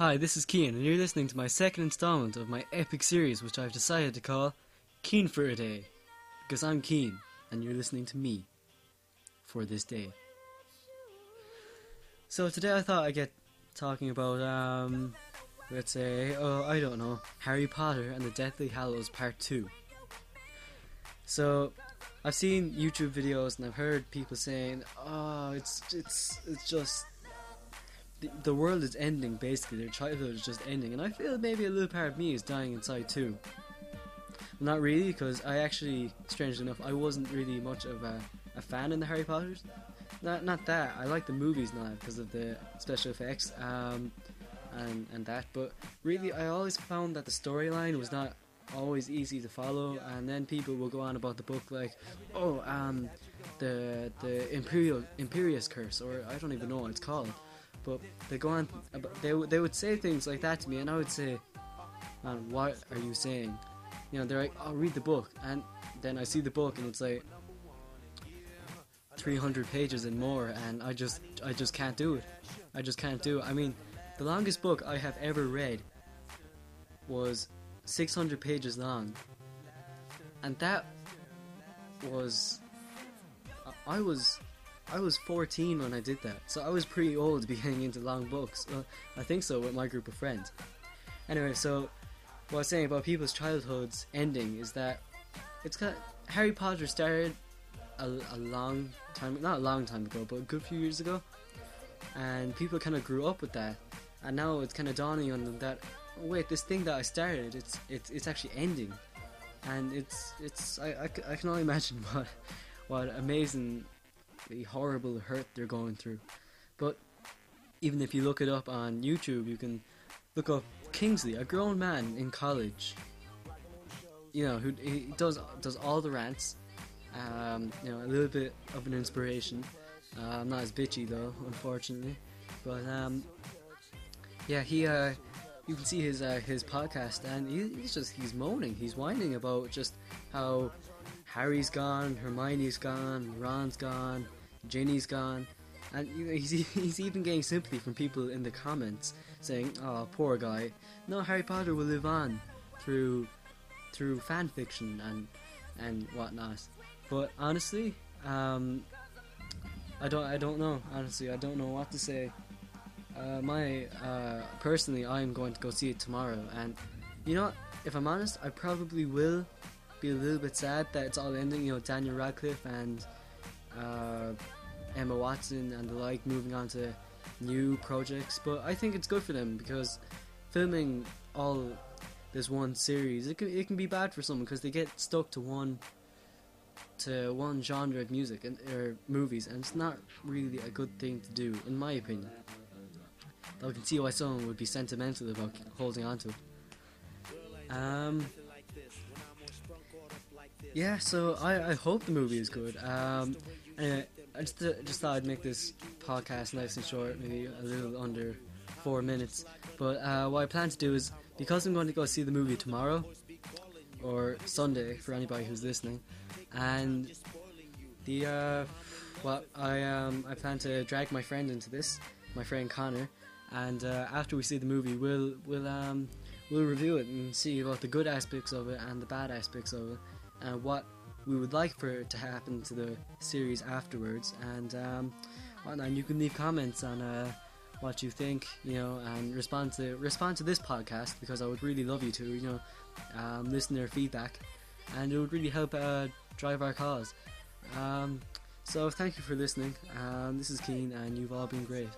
Hi, this is Keen, and you're listening to my second installment of my epic series, which I've decided to call Keen for a Day. Because I'm Keen, and you're listening to me for this day. So today I thought I'd get talking about, um, let's say, oh, I don't know, Harry Potter and the Deathly Hallows Part 2. So, I've seen YouTube videos and I've heard people saying, oh, it's, it's, it's just the, world is ending basically. Their childhood is just ending. And i feel maybe a little part of me is dying inside too. Not really because i actually strangely enough i wasn't really much of a, a fan in the harry potters. Not, not that. I like the movies now because of the special effects um, and, and that. But really i always found that the storyline was not always easy to follow. And then people will go on about the book like oh um the the imperial Imperius curse or i don't even know what it's called but they go on, they they would say things like that to me, and I would say, "Man, what are you saying?" You know, they're like, "I'll read the book," and then I see the book, and it's like 300 pages and more, and I just I just can't do it. I just can't do it. I mean, the longest book I have ever read was 600 pages long, and that was I was I was 14 when I did that, so I was pretty old to be getting into long books. Well, I think so with my group of friends. Anyway, so what I was saying about people's childhoods ending is that it's kind of, Harry Potter started a, a long time, not a long time ago, but a good few years ago, and people kind of grew up with that, and now it's kind of dawning on them that oh, wait, this thing that I started, it's it's it's actually ending, and it's it's I, I, I can only imagine what what amazing the horrible hurt they're going through. But even if you look it up on YouTube, you can look up Kingsley, a grown man in college. You know, who he does does all the rants. Um, you know, a little bit of an inspiration. Uh, not as bitchy though, unfortunately. But um, yeah, he uh, you can see his uh, his podcast, and he, he's just he's moaning, he's whining about just how Harry's gone, Hermione's gone, Ron's gone, Ginny's gone, and he's he's even getting sympathy from people in the comments saying, "Oh, poor guy." No, Harry Potter will live on through through fan fiction and and whatnot. But honestly, um, I don't I don't know. Honestly, I don't know what to say. Uh, my uh, personally, I'm going to go see it tomorrow, and you know, if I'm honest, I probably will be a little bit sad that it's all ending. You know, Daniel Radcliffe and uh, Emma Watson and the like moving on to new projects. But I think it's good for them because filming all this one series, it can it can be bad for someone because they get stuck to one to one genre of music and or movies, and it's not really a good thing to do, in my opinion. Though I can see why someone would be sentimental about holding on to it. Um, yeah, so I, I hope the movie is good. Um, anyway, I just, uh, just thought I'd make this podcast nice and short, maybe a little under four minutes. But uh, what I plan to do is, because I'm going to go see the movie tomorrow, or Sunday for anybody who's listening, and the uh, well, I um, I plan to drag my friend into this, my friend Connor, and uh, after we see the movie, we'll we'll um, we'll review it and see about the good aspects of it and the bad aspects of it, and what we would like for it to happen to the series afterwards. And um, and you can leave comments on uh, what you think, you know, and respond to respond to this podcast because I would really love you to, you know, um, listen to their feedback, and it would really help uh, drive our cause. Um, so thank you for listening. Um, this is Keen, and you've all been great.